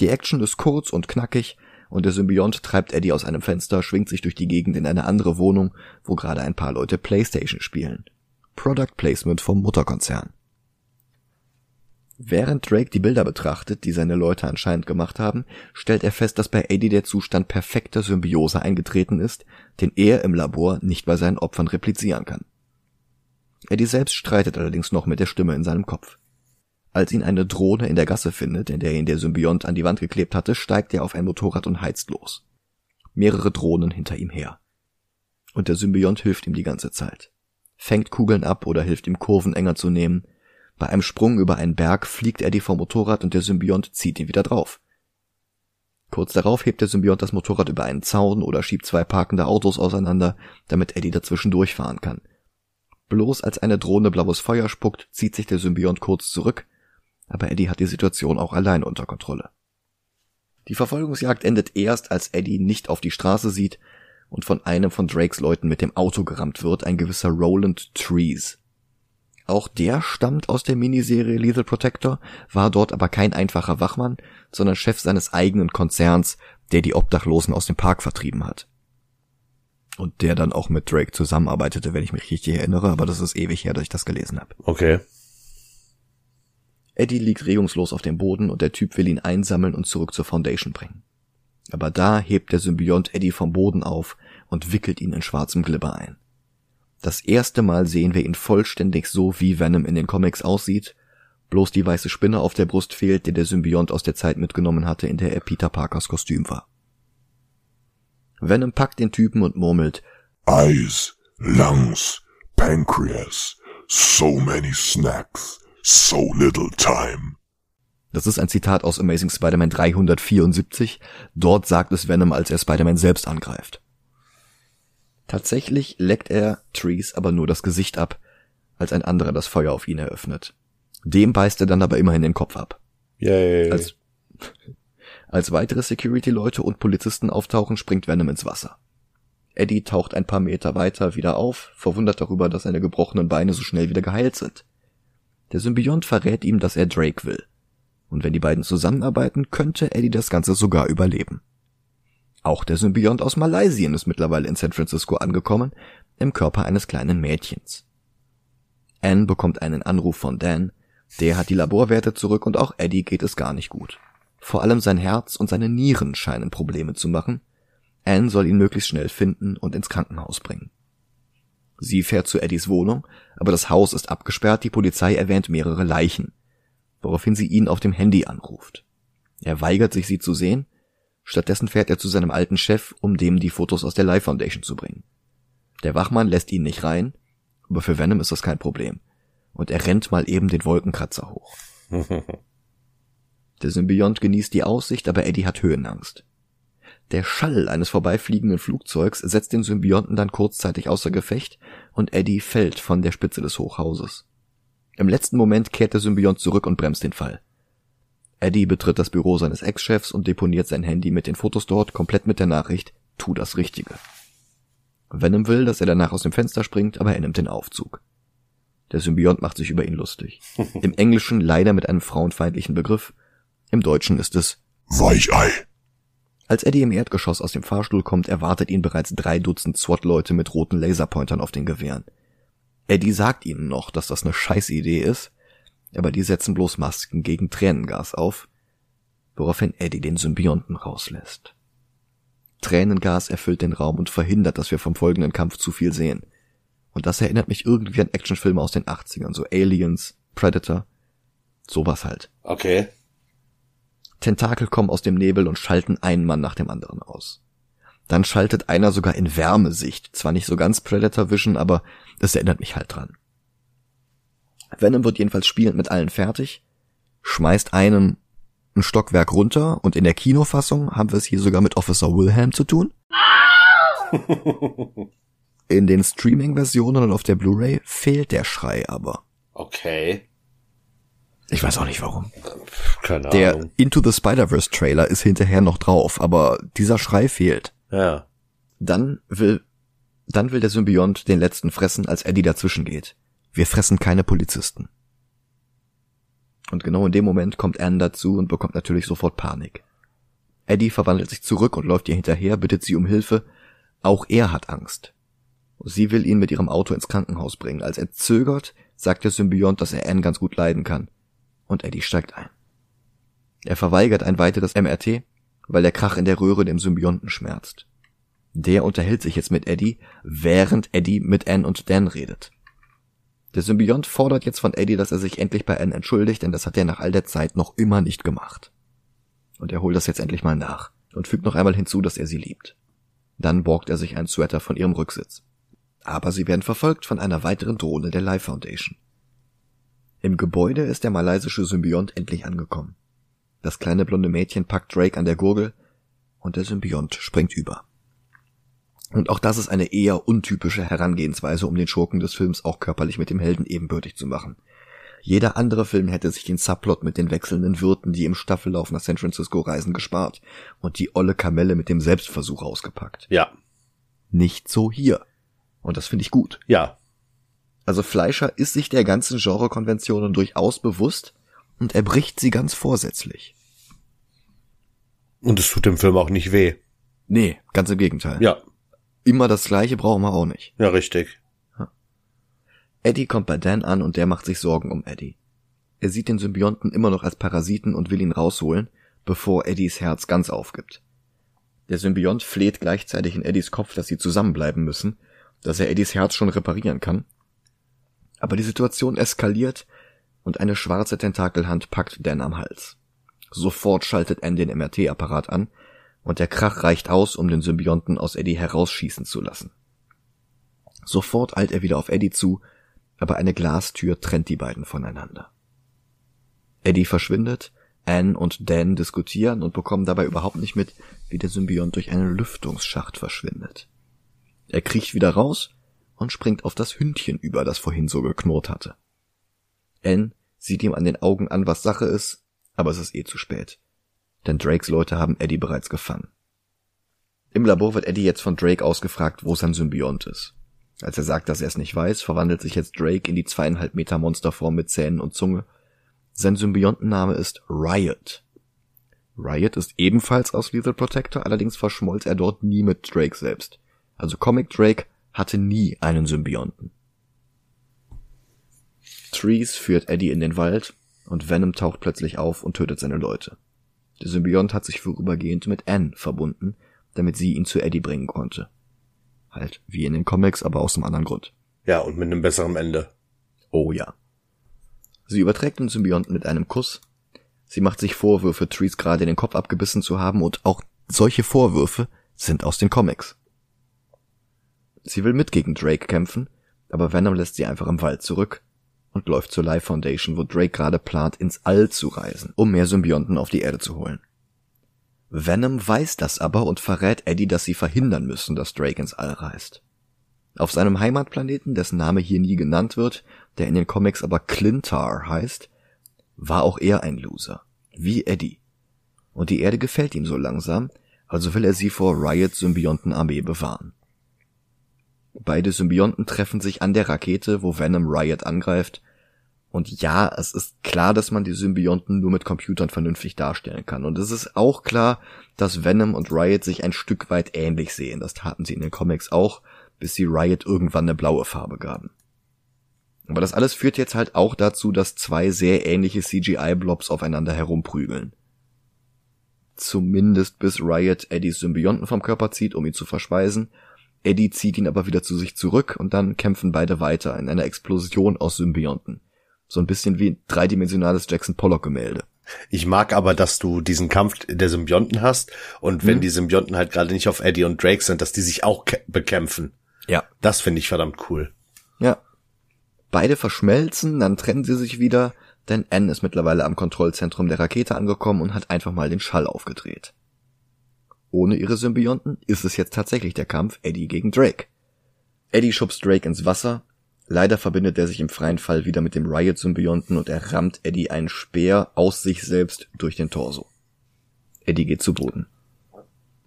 A: Die Action ist kurz und knackig, und der Symbiont treibt Eddie aus einem Fenster, schwingt sich durch die Gegend in eine andere Wohnung, wo gerade ein paar Leute Playstation spielen. Product Placement vom Mutterkonzern. Während Drake die Bilder betrachtet, die seine Leute anscheinend gemacht haben, stellt er fest, dass bei Eddie der Zustand perfekter Symbiose eingetreten ist, den er im Labor nicht bei seinen Opfern replizieren kann. Eddie selbst streitet allerdings noch mit der Stimme in seinem Kopf. Als ihn eine Drohne in der Gasse findet, in der ihn der Symbiont an die Wand geklebt hatte, steigt er auf ein Motorrad und heizt los. Mehrere Drohnen hinter ihm her. Und der Symbiont hilft ihm die ganze Zeit. Fängt Kugeln ab oder hilft ihm Kurven enger zu nehmen. Bei einem Sprung über einen Berg fliegt Eddie vom Motorrad und der Symbiont zieht ihn wieder drauf. Kurz darauf hebt der Symbiont das Motorrad über einen Zaun oder schiebt zwei parkende Autos auseinander, damit Eddie dazwischen durchfahren kann. Bloß als eine Drohne blaues Feuer spuckt, zieht sich der Symbiont kurz zurück, aber Eddie hat die Situation auch allein unter Kontrolle. Die Verfolgungsjagd endet erst, als Eddie nicht auf die Straße sieht und von einem von Drakes Leuten mit dem Auto gerammt wird, ein gewisser Roland Trees. Auch der stammt aus der Miniserie Lethal Protector, war dort aber kein einfacher Wachmann, sondern Chef seines eigenen Konzerns, der die Obdachlosen aus dem Park vertrieben hat. Und der dann auch mit Drake zusammenarbeitete, wenn ich mich richtig erinnere, aber das ist ewig her, dass ich das gelesen habe.
B: Okay.
A: Eddie liegt regungslos auf dem Boden und der Typ will ihn einsammeln und zurück zur Foundation bringen. Aber da hebt der Symbiont Eddie vom Boden auf und wickelt ihn in schwarzem Glibber ein. Das erste Mal sehen wir ihn vollständig so, wie Venom in den Comics aussieht, bloß die weiße Spinne auf der Brust fehlt, die der Symbiont aus der Zeit mitgenommen hatte, in der er Peter Parkers Kostüm war. Venom packt den Typen und murmelt
C: Eyes, Lungs, Pancreas, so many snacks. So little time.
A: Das ist ein Zitat aus Amazing Spider-Man 374. Dort sagt es Venom, als er Spider-Man selbst angreift. Tatsächlich leckt er Trees aber nur das Gesicht ab, als ein anderer das Feuer auf ihn eröffnet. Dem beißt er dann aber immerhin den Kopf ab.
B: Yay.
A: Als, (laughs) als weitere Security-Leute und Polizisten auftauchen, springt Venom ins Wasser. Eddie taucht ein paar Meter weiter wieder auf, verwundert darüber, dass seine gebrochenen Beine so schnell wieder geheilt sind. Der Symbiont verrät ihm, dass er Drake will. Und wenn die beiden zusammenarbeiten, könnte Eddie das Ganze sogar überleben. Auch der Symbiont aus Malaysien ist mittlerweile in San Francisco angekommen, im Körper eines kleinen Mädchens. Anne bekommt einen Anruf von Dan, der hat die Laborwerte zurück und auch Eddie geht es gar nicht gut. Vor allem sein Herz und seine Nieren scheinen Probleme zu machen. Anne soll ihn möglichst schnell finden und ins Krankenhaus bringen. Sie fährt zu Eddies Wohnung, aber das Haus ist abgesperrt, die Polizei erwähnt mehrere Leichen, woraufhin sie ihn auf dem Handy anruft. Er weigert sich, sie zu sehen, stattdessen fährt er zu seinem alten Chef, um dem die Fotos aus der Life Foundation zu bringen. Der Wachmann lässt ihn nicht rein, aber für Venom ist das kein Problem, und er rennt mal eben den Wolkenkratzer hoch. (laughs) Der Symbiont genießt die Aussicht, aber Eddie hat Höhenangst. Der Schall eines vorbeifliegenden Flugzeugs setzt den Symbionten dann kurzzeitig außer Gefecht und Eddie fällt von der Spitze des Hochhauses. Im letzten Moment kehrt der Symbiont zurück und bremst den Fall. Eddie betritt das Büro seines Ex-Chefs und deponiert sein Handy mit den Fotos dort komplett mit der Nachricht, tu das Richtige. Venom will, dass er danach aus dem Fenster springt, aber er nimmt den Aufzug. Der Symbiont macht sich über ihn lustig. (laughs) Im Englischen leider mit einem frauenfeindlichen Begriff. Im Deutschen ist es
C: Weichei.
A: Als Eddie im Erdgeschoss aus dem Fahrstuhl kommt, erwartet ihn bereits drei Dutzend SWAT-Leute mit roten Laserpointern auf den Gewehren. Eddie sagt ihnen noch, dass das eine Scheißidee ist, aber die setzen bloß Masken gegen Tränengas auf, woraufhin Eddie den Symbionten rauslässt. Tränengas erfüllt den Raum und verhindert, dass wir vom folgenden Kampf zu viel sehen. Und das erinnert mich irgendwie an Actionfilme aus den 80ern, so Aliens, Predator, sowas halt.
B: Okay.
A: Tentakel kommen aus dem Nebel und schalten einen Mann nach dem anderen aus. Dann schaltet einer sogar in Wärmesicht. Zwar nicht so ganz Predator Vision, aber das erinnert mich halt dran. Venom wird jedenfalls spielend mit allen fertig, schmeißt einen ein Stockwerk runter und in der Kinofassung haben wir es hier sogar mit Officer Wilhelm zu tun. (laughs) In den Streaming-Versionen und auf der Blu-ray fehlt der Schrei aber.
B: Okay.
A: Ich weiß auch nicht warum.
B: Keine
A: Der
B: Ahnung.
A: Into the Spider-Verse Trailer ist hinterher noch drauf, aber dieser Schrei fehlt.
B: Ja.
A: Dann will, dann will der Symbiont den letzten fressen, als Eddie dazwischen geht. Wir fressen keine Polizisten. Und genau in dem Moment kommt Anne dazu und bekommt natürlich sofort Panik. Eddie verwandelt sich zurück und läuft ihr hinterher, bittet sie um Hilfe. Auch er hat Angst. Sie will ihn mit ihrem Auto ins Krankenhaus bringen. Als er zögert, sagt der Symbiont, dass er Anne ganz gut leiden kann. Und Eddie steigt ein. Er verweigert ein weiteres MRT, weil der Krach in der Röhre dem Symbionten schmerzt. Der unterhält sich jetzt mit Eddie, während Eddie mit Anne und Dan redet. Der Symbiont fordert jetzt von Eddie, dass er sich endlich bei Anne entschuldigt, denn das hat er nach all der Zeit noch immer nicht gemacht. Und er holt das jetzt endlich mal nach und fügt noch einmal hinzu, dass er sie liebt. Dann borgt er sich einen Sweater von ihrem Rücksitz. Aber sie werden verfolgt von einer weiteren Drohne der Life Foundation. Im Gebäude ist der malaysische Symbiont endlich angekommen. Das kleine blonde Mädchen packt Drake an der Gurgel und der Symbiont springt über. Und auch das ist eine eher untypische Herangehensweise, um den Schurken des Films auch körperlich mit dem Helden ebenbürtig zu machen. Jeder andere Film hätte sich den Subplot mit den wechselnden Wirten, die im Staffellauf nach San Francisco reisen, gespart und die olle Kamelle mit dem Selbstversuch ausgepackt.
B: Ja.
A: Nicht so hier. Und das finde ich gut.
B: Ja.
A: Also Fleischer ist sich der ganzen Genrekonventionen durchaus bewusst und er bricht sie ganz vorsätzlich.
B: Und es tut dem Film auch nicht weh.
A: Nee, ganz im Gegenteil.
B: Ja.
A: Immer das gleiche brauchen wir auch nicht.
B: Ja, richtig.
A: Eddie kommt bei Dan an und der macht sich Sorgen um Eddie. Er sieht den Symbionten immer noch als Parasiten und will ihn rausholen, bevor Eddies Herz ganz aufgibt. Der Symbiont fleht gleichzeitig in Eddies Kopf, dass sie zusammenbleiben müssen, dass er Eddies Herz schon reparieren kann. Aber die Situation eskaliert und eine schwarze Tentakelhand packt Dan am Hals. Sofort schaltet Anne den MRT-Apparat an und der Krach reicht aus, um den Symbionten aus Eddie herausschießen zu lassen. Sofort eilt er wieder auf Eddie zu, aber eine Glastür trennt die beiden voneinander. Eddie verschwindet, Anne und Dan diskutieren und bekommen dabei überhaupt nicht mit, wie der Symbiont durch einen Lüftungsschacht verschwindet. Er kriecht wieder raus und springt auf das Hündchen über, das vorhin so geknurrt hatte. Anne sieht ihm an den Augen an, was Sache ist, aber es ist eh zu spät. Denn Drakes Leute haben Eddie bereits gefangen. Im Labor wird Eddie jetzt von Drake ausgefragt, wo sein Symbiont ist. Als er sagt, dass er es nicht weiß, verwandelt sich jetzt Drake in die zweieinhalb Meter Monsterform mit Zähnen und Zunge. Sein Symbiontenname ist Riot. Riot ist ebenfalls aus Lethal Protector, allerdings verschmolz er dort nie mit Drake selbst. Also Comic Drake hatte nie einen Symbionten. Trees führt Eddie in den Wald und Venom taucht plötzlich auf und tötet seine Leute. Der Symbiont hat sich vorübergehend mit Anne verbunden, damit sie ihn zu Eddie bringen konnte. Halt, wie in den Comics, aber aus einem anderen Grund.
B: Ja, und mit einem besseren Ende.
A: Oh ja. Sie überträgt den Symbionten mit einem Kuss. Sie macht sich Vorwürfe, Trees gerade den Kopf abgebissen zu haben und auch solche Vorwürfe sind aus den Comics. Sie will mit gegen Drake kämpfen, aber Venom lässt sie einfach im Wald zurück und läuft zur Life Foundation, wo Drake gerade plant, ins All zu reisen, um mehr Symbionten auf die Erde zu holen. Venom weiß das aber und verrät Eddie, dass sie verhindern müssen, dass Drake ins All reist. Auf seinem Heimatplaneten, dessen Name hier nie genannt wird, der in den Comics aber Clintar heißt, war auch er ein Loser. Wie Eddie. Und die Erde gefällt ihm so langsam, also will er sie vor Riots Symbiontenarmee bewahren. Beide Symbionten treffen sich an der Rakete, wo Venom Riot angreift. Und ja, es ist klar, dass man die Symbionten nur mit Computern vernünftig darstellen kann. Und es ist auch klar, dass Venom und Riot sich ein Stück weit ähnlich sehen. Das taten sie in den Comics auch, bis sie Riot irgendwann eine blaue Farbe gaben. Aber das alles führt jetzt halt auch dazu, dass zwei sehr ähnliche CGI-Blobs aufeinander herumprügeln. Zumindest bis Riot Eddies Symbionten vom Körper zieht, um ihn zu verschweißen. Eddie zieht ihn aber wieder zu sich zurück und dann kämpfen beide weiter in einer Explosion aus Symbionten. So ein bisschen wie ein dreidimensionales Jackson Pollock Gemälde.
B: Ich mag aber, dass du diesen Kampf der Symbionten hast und wenn hm. die Symbionten halt gerade nicht auf Eddie und Drake sind, dass die sich auch bekämpfen.
A: Ja.
B: Das finde ich verdammt cool.
A: Ja. Beide verschmelzen, dann trennen sie sich wieder, denn N ist mittlerweile am Kontrollzentrum der Rakete angekommen und hat einfach mal den Schall aufgedreht. Ohne ihre Symbionten ist es jetzt tatsächlich der Kampf Eddie gegen Drake. Eddie schubst Drake ins Wasser, leider verbindet er sich im freien Fall wieder mit dem Riot-Symbionten und er rammt Eddie einen Speer aus sich selbst durch den Torso. Eddie geht zu Boden.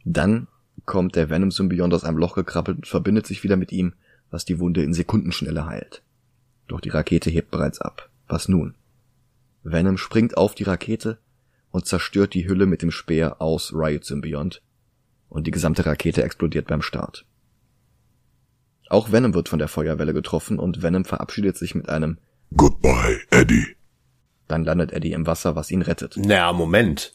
A: Dann kommt der Venom-Symbiont aus einem Loch gekrabbelt und verbindet sich wieder mit ihm, was die Wunde in Sekundenschnelle heilt. Doch die Rakete hebt bereits ab. Was nun? Venom springt auf die Rakete und zerstört die Hülle mit dem Speer aus Riot Symbiont und die gesamte Rakete explodiert beim Start. Auch Venom wird von der Feuerwelle getroffen und Venom verabschiedet sich mit einem
C: Goodbye, Eddie.
A: Dann landet Eddie im Wasser, was ihn rettet.
B: Naja, Moment.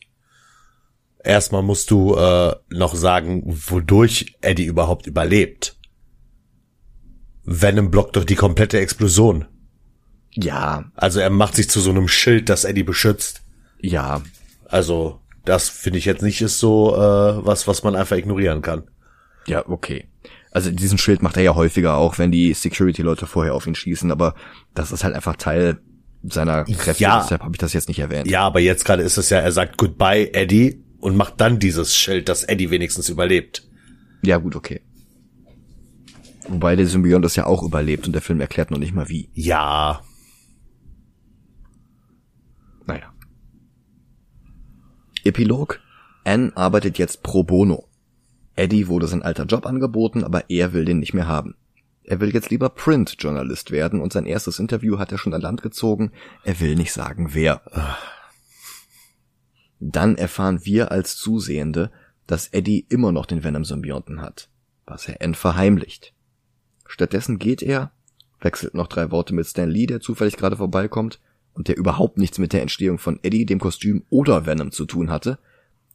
B: Erstmal musst du äh, noch sagen, wodurch Eddie überhaupt überlebt. Venom blockt doch die komplette Explosion.
A: Ja.
B: Also er macht sich zu so einem Schild, das Eddie beschützt.
A: Ja.
B: Also das finde ich jetzt nicht ist so äh, was, was man einfach ignorieren kann.
A: Ja, okay. Also diesen Schild macht er ja häufiger auch, wenn die Security-Leute vorher auf ihn schießen, aber das ist halt einfach Teil seiner Kräfte,
B: ja.
A: deshalb habe ich das jetzt nicht erwähnt.
B: Ja, aber jetzt gerade ist es ja, er sagt Goodbye, Eddie, und macht dann dieses Schild, dass Eddie wenigstens überlebt.
A: Ja, gut, okay. Wobei der Symbiont das ja auch überlebt und der Film erklärt noch nicht mal wie.
B: Ja.
A: Epilog. Anne arbeitet jetzt pro bono. Eddie wurde sein alter Job angeboten, aber er will den nicht mehr haben. Er will jetzt lieber Print-Journalist werden und sein erstes Interview hat er schon an Land gezogen. Er will nicht sagen, wer. Dann erfahren wir als Zusehende, dass Eddie immer noch den Venom-Symbionten hat, was er Anne verheimlicht. Stattdessen geht er, wechselt noch drei Worte mit Stan Lee, der zufällig gerade vorbeikommt und der überhaupt nichts mit der Entstehung von Eddie, dem Kostüm oder Venom zu tun hatte,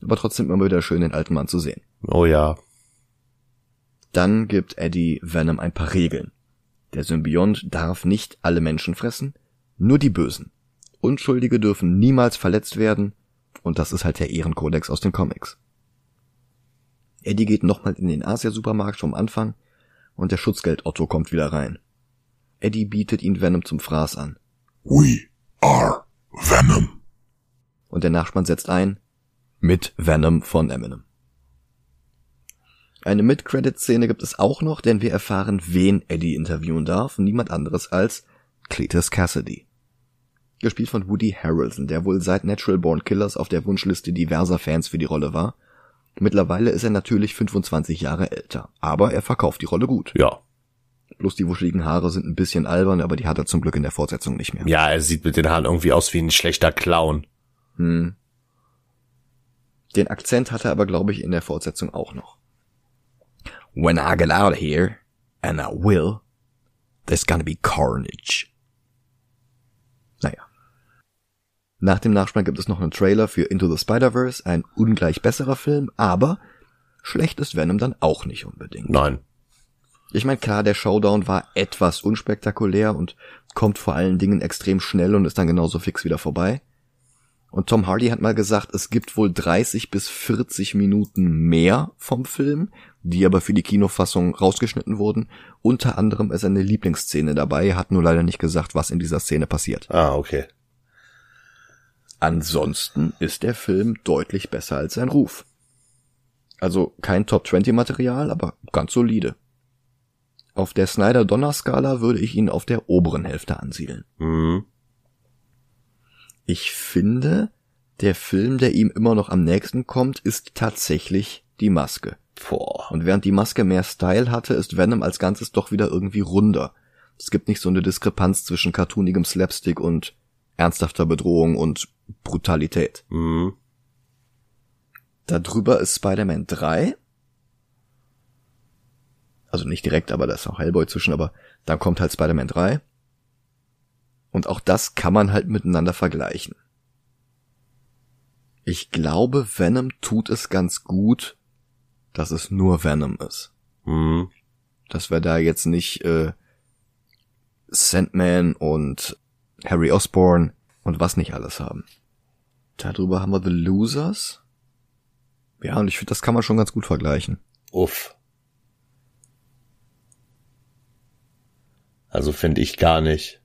A: aber trotzdem immer wieder schön, den alten Mann zu sehen.
B: Oh ja.
A: Dann gibt Eddie Venom ein paar Regeln. Der Symbiont darf nicht alle Menschen fressen, nur die Bösen. Unschuldige dürfen niemals verletzt werden, und das ist halt der Ehrenkodex aus den Comics. Eddie geht nochmal in den Asia-Supermarkt vom Anfang und der Schutzgeld Otto kommt wieder rein. Eddie bietet ihn Venom zum Fraß an.
C: We are Venom.
A: Und der Nachspann setzt ein mit Venom von Eminem. Eine Mid-Credit-Szene gibt es auch noch, denn wir erfahren, wen Eddie interviewen darf, niemand anderes als Cletus Cassidy. Gespielt von Woody Harrelson, der wohl seit Natural Born Killers auf der Wunschliste diverser Fans für die Rolle war Mittlerweile ist er natürlich 25 Jahre älter, aber er verkauft die Rolle gut.
B: Ja.
A: Bloß die wuscheligen Haare sind ein bisschen albern, aber die hat er zum Glück in der Fortsetzung nicht mehr.
B: Ja, er sieht mit den Haaren irgendwie aus wie ein schlechter Clown.
A: Hm. Den Akzent hat er aber, glaube ich, in der Fortsetzung auch noch. When I get out of here, and I will, there's gonna be carnage. Naja. Nach dem Nachspann gibt es noch einen Trailer für Into the Spider-Verse, ein ungleich besserer Film, aber schlecht ist Venom dann auch nicht unbedingt.
B: Nein.
A: Ich meine, klar, der Showdown war etwas unspektakulär und kommt vor allen Dingen extrem schnell und ist dann genauso fix wieder vorbei. Und Tom Hardy hat mal gesagt, es gibt wohl 30 bis 40 Minuten mehr vom Film, die aber für die Kinofassung rausgeschnitten wurden. Unter anderem ist eine Lieblingsszene dabei, hat nur leider nicht gesagt, was in dieser Szene passiert.
B: Ah, okay.
A: Ansonsten ist der Film deutlich besser als sein Ruf. Also kein Top 20 Material, aber ganz solide. Auf der Snyder-Donner-Skala würde ich ihn auf der oberen Hälfte ansiedeln.
B: Mhm.
A: Ich finde, der Film, der ihm immer noch am nächsten kommt, ist tatsächlich die Maske.
B: Boah.
A: Und während die Maske mehr Style hatte, ist Venom als Ganzes doch wieder irgendwie runder. Es gibt nicht so eine Diskrepanz zwischen cartoonigem Slapstick und ernsthafter Bedrohung und Brutalität.
B: Mhm.
A: Darüber ist Spider-Man 3. Also nicht direkt, aber da ist auch Hellboy zwischen, aber dann kommt halt Spider-Man 3. Und auch das kann man halt miteinander vergleichen. Ich glaube, Venom tut es ganz gut, dass es nur Venom ist.
B: Mhm.
A: Dass wir da jetzt nicht äh, Sandman und Harry Osborn und was nicht alles haben. Darüber haben wir The Losers. Ja, und ich finde, das kann man schon ganz gut vergleichen.
B: Uff. Also finde ich gar nicht.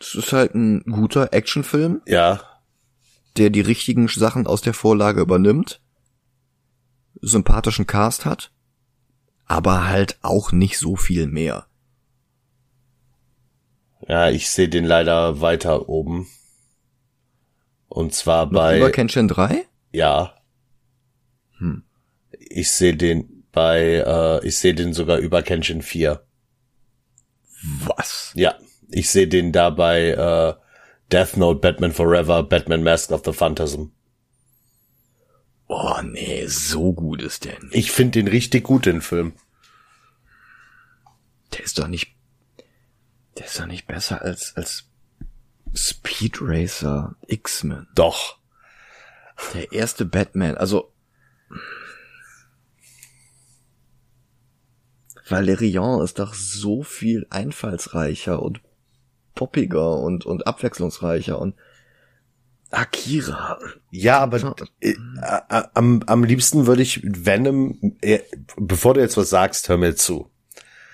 A: Es ist halt ein guter Actionfilm,
B: Ja.
A: der die richtigen Sachen aus der Vorlage übernimmt, sympathischen Cast hat, aber halt auch nicht so viel mehr.
B: Ja, ich sehe den leider weiter oben. Und zwar
A: Noch
B: bei.
A: über Kenshin 3?
B: Ja.
A: Hm.
B: Ich sehe den bei, äh, ich sehe den sogar über Kenshin 4.
A: Was?
B: Ja. Ich sehe den da bei äh, Death Note, Batman Forever, Batman Mask of the Phantasm.
A: Oh nee, so gut ist der nicht.
B: Ich finde den richtig gut, den Film.
A: Der ist doch nicht, der ist doch nicht besser als, als Speed Racer X-Men.
B: Doch.
A: Der erste Batman, also Valerian ist doch so viel einfallsreicher und poppiger und, und abwechslungsreicher und Akira.
B: Ja, aber äh, äh, am, am liebsten würde ich Venom, äh, bevor du jetzt was sagst, hör mir zu.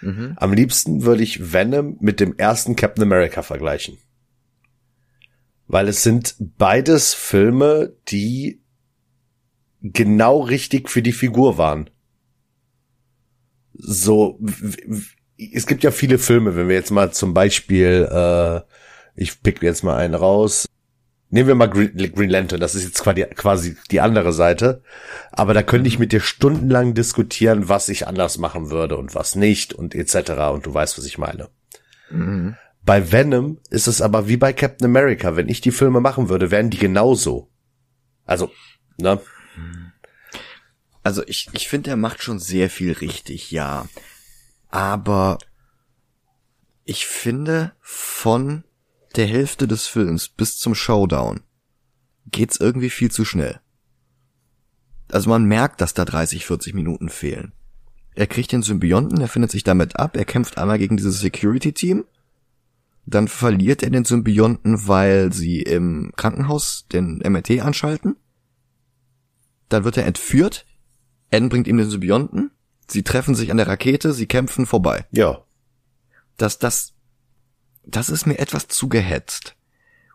A: Mhm.
B: Am liebsten würde ich Venom mit dem ersten Captain America vergleichen. Weil es sind beides Filme, die genau richtig für die Figur waren. So, es gibt ja viele Filme, wenn wir jetzt mal zum Beispiel, äh, ich pick jetzt mal einen raus, Nehmen wir mal Green, Green Lantern, das ist jetzt quasi, quasi die andere Seite. Aber da könnte ich mit dir stundenlang diskutieren, was ich anders machen würde und was nicht und etc. Und du weißt, was ich meine.
A: Mhm.
B: Bei Venom ist es aber wie bei Captain America. Wenn ich die Filme machen würde, wären die genauso. Also, ne?
A: Also ich, ich finde, er macht schon sehr viel richtig, ja. Aber ich finde, von der Hälfte des Films bis zum Showdown geht's irgendwie viel zu schnell. Also man merkt, dass da 30, 40 Minuten fehlen. Er kriegt den Symbionten, er findet sich damit ab, er kämpft einmal gegen dieses Security-Team, dann verliert er den Symbionten, weil sie im Krankenhaus den MRT anschalten, dann wird er entführt, N bringt ihm den Symbionten, sie treffen sich an der Rakete, sie kämpfen vorbei.
B: Ja.
A: Das, das, das ist mir etwas zu gehetzt.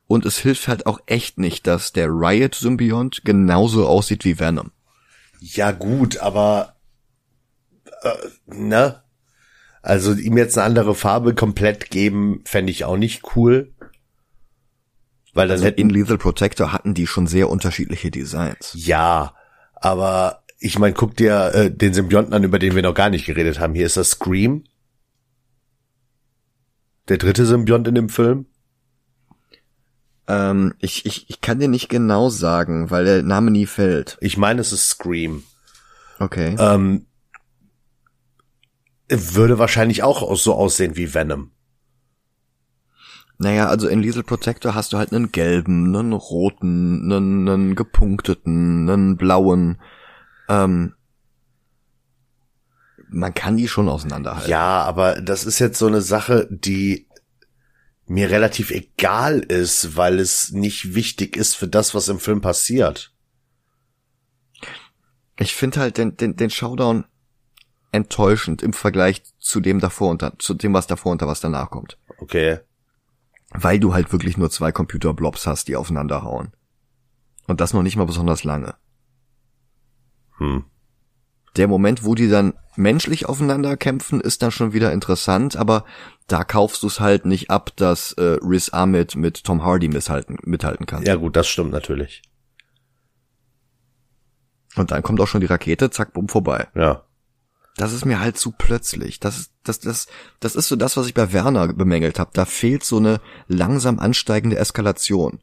A: Und es hilft halt auch echt nicht, dass der Riot-Symbiont genauso aussieht wie Venom.
B: Ja, gut, aber, äh, ne? Also ihm jetzt eine andere Farbe komplett geben, fände ich auch nicht cool. Weil dann
A: Also
B: hätten
A: in Lethal Protector hatten die schon sehr unterschiedliche Designs.
B: Ja, aber ich meine, guck dir äh, den Symbionten an, über den wir noch gar nicht geredet haben. Hier ist das Scream. Der dritte Symbiont in dem Film.
A: Ähm, ich, ich, ich kann dir nicht genau sagen, weil der Name nie fällt.
B: Ich meine, es ist Scream.
A: Okay.
B: Ähm, würde wahrscheinlich auch so aussehen wie Venom.
A: Naja, also in Lethal Protector hast du halt einen gelben, einen roten, einen, einen gepunkteten, einen blauen. Ähm, man kann die schon auseinanderhalten.
B: Ja, aber das ist jetzt so eine Sache, die mir relativ egal ist, weil es nicht wichtig ist für das, was im Film passiert.
A: Ich finde halt den, den, den Showdown enttäuschend im Vergleich zu dem davor und zu dem, was davor und was danach kommt.
B: Okay.
A: Weil du halt wirklich nur zwei Computerblobs hast, die aufeinander hauen. Und das noch nicht mal besonders lange.
B: Hm.
A: Der Moment, wo die dann menschlich aufeinander kämpfen, ist dann schon wieder interessant, aber da kaufst du es halt nicht ab, dass äh, Riz Ahmed mit Tom Hardy mithalten, mithalten kann.
B: Ja gut, das stimmt natürlich.
A: Und dann kommt auch schon die Rakete, zack, bumm, vorbei.
B: Ja.
A: Das ist mir halt zu plötzlich. Das, das, das, das ist so das, was ich bei Werner bemängelt habe. Da fehlt so eine langsam ansteigende Eskalation.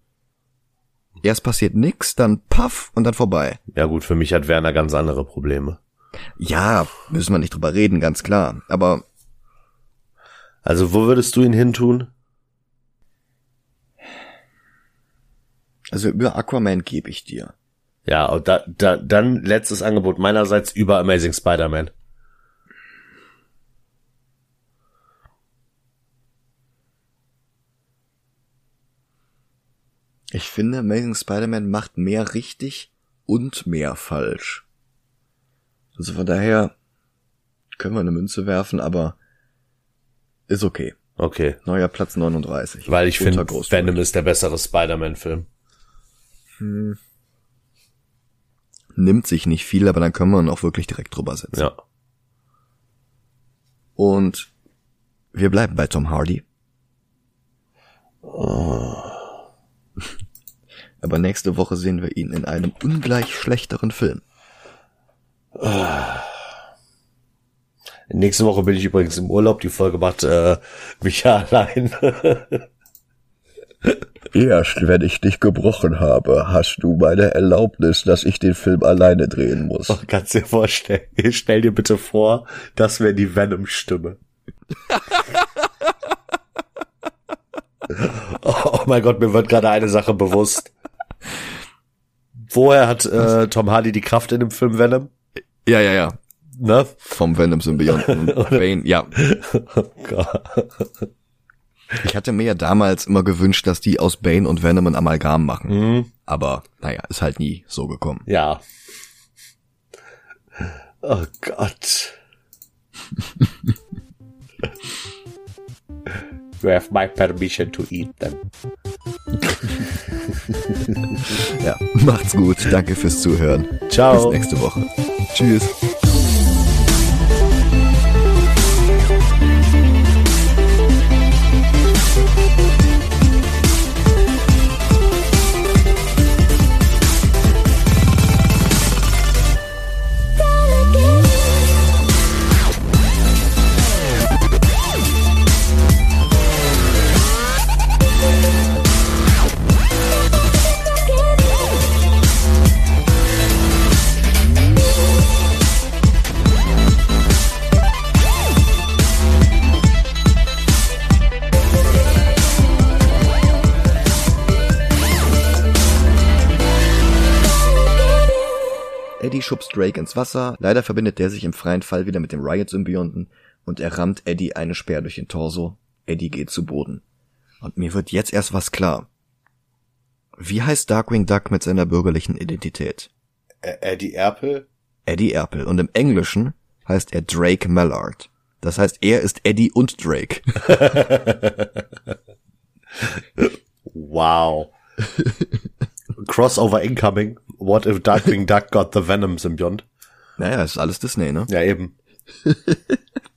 A: Erst passiert nix, dann paff und dann vorbei.
B: Ja gut, für mich hat Werner ganz andere Probleme.
A: Ja, müssen wir nicht drüber reden, ganz klar. Aber.
B: Also wo würdest du ihn hintun?
A: Also über Aquaman gebe ich dir.
B: Ja, und da, da, dann letztes Angebot meinerseits über Amazing Spider-Man.
A: Ich finde, Amazing Spider-Man macht mehr richtig und mehr falsch. Also von daher können wir eine Münze werfen, aber ist okay.
B: Okay.
A: Neuer Platz 39.
B: Weil ich finde, Venom ist der bessere Spider-Man-Film.
A: Hm. Nimmt sich nicht viel, aber dann können wir ihn auch wirklich direkt drüber setzen.
B: Ja.
A: Und wir bleiben bei Tom Hardy.
B: Oh.
A: Aber nächste Woche sehen wir ihn in einem ungleich schlechteren Film.
B: Nächste Woche bin ich übrigens im Urlaub. Die Folge macht äh, mich ja (laughs) allein.
C: Erst wenn ich dich gebrochen habe, hast du meine Erlaubnis, dass ich den Film alleine drehen muss.
B: Oh, kannst dir vorstellen. Stell dir bitte vor, das wäre die Venom-Stimme. (laughs) oh mein Gott, mir wird gerade eine Sache bewusst. Woher hat äh, Tom Hardy die Kraft in dem Film Venom?
A: Ja, ja, ja.
B: Ne?
A: Vom Venom Symbionten (laughs) Bane, ja.
B: Oh Gott.
A: Ich hatte mir ja damals immer gewünscht, dass die aus Bane und Venom ein Amalgam machen.
B: Mhm.
A: Aber naja, ist halt nie so gekommen.
B: Ja. Oh Gott. you have my permission to eat them. (laughs)
A: ja, macht's gut. Danke fürs Zuhören.
B: Ciao.
A: Bis nächste Woche. Tschüss. Drake ins Wasser, leider verbindet der sich im freien Fall wieder mit dem Riot-Symbionten und er rammt Eddie eine Speer durch den Torso. Eddie geht zu Boden. Und mir wird jetzt erst was klar. Wie heißt Darkwing Duck mit seiner bürgerlichen Identität?
B: Eddie Erpel?
A: Eddie Erpel. Und im Englischen heißt er Drake Mallard. Das heißt, er ist Eddie und Drake. (laughs)
B: wow. (laughs) Crossover incoming. What if Darkwing Duck got the Venom Symbiont?
A: Naja, ist alles Disney, ne?
B: Ja, eben. (laughs)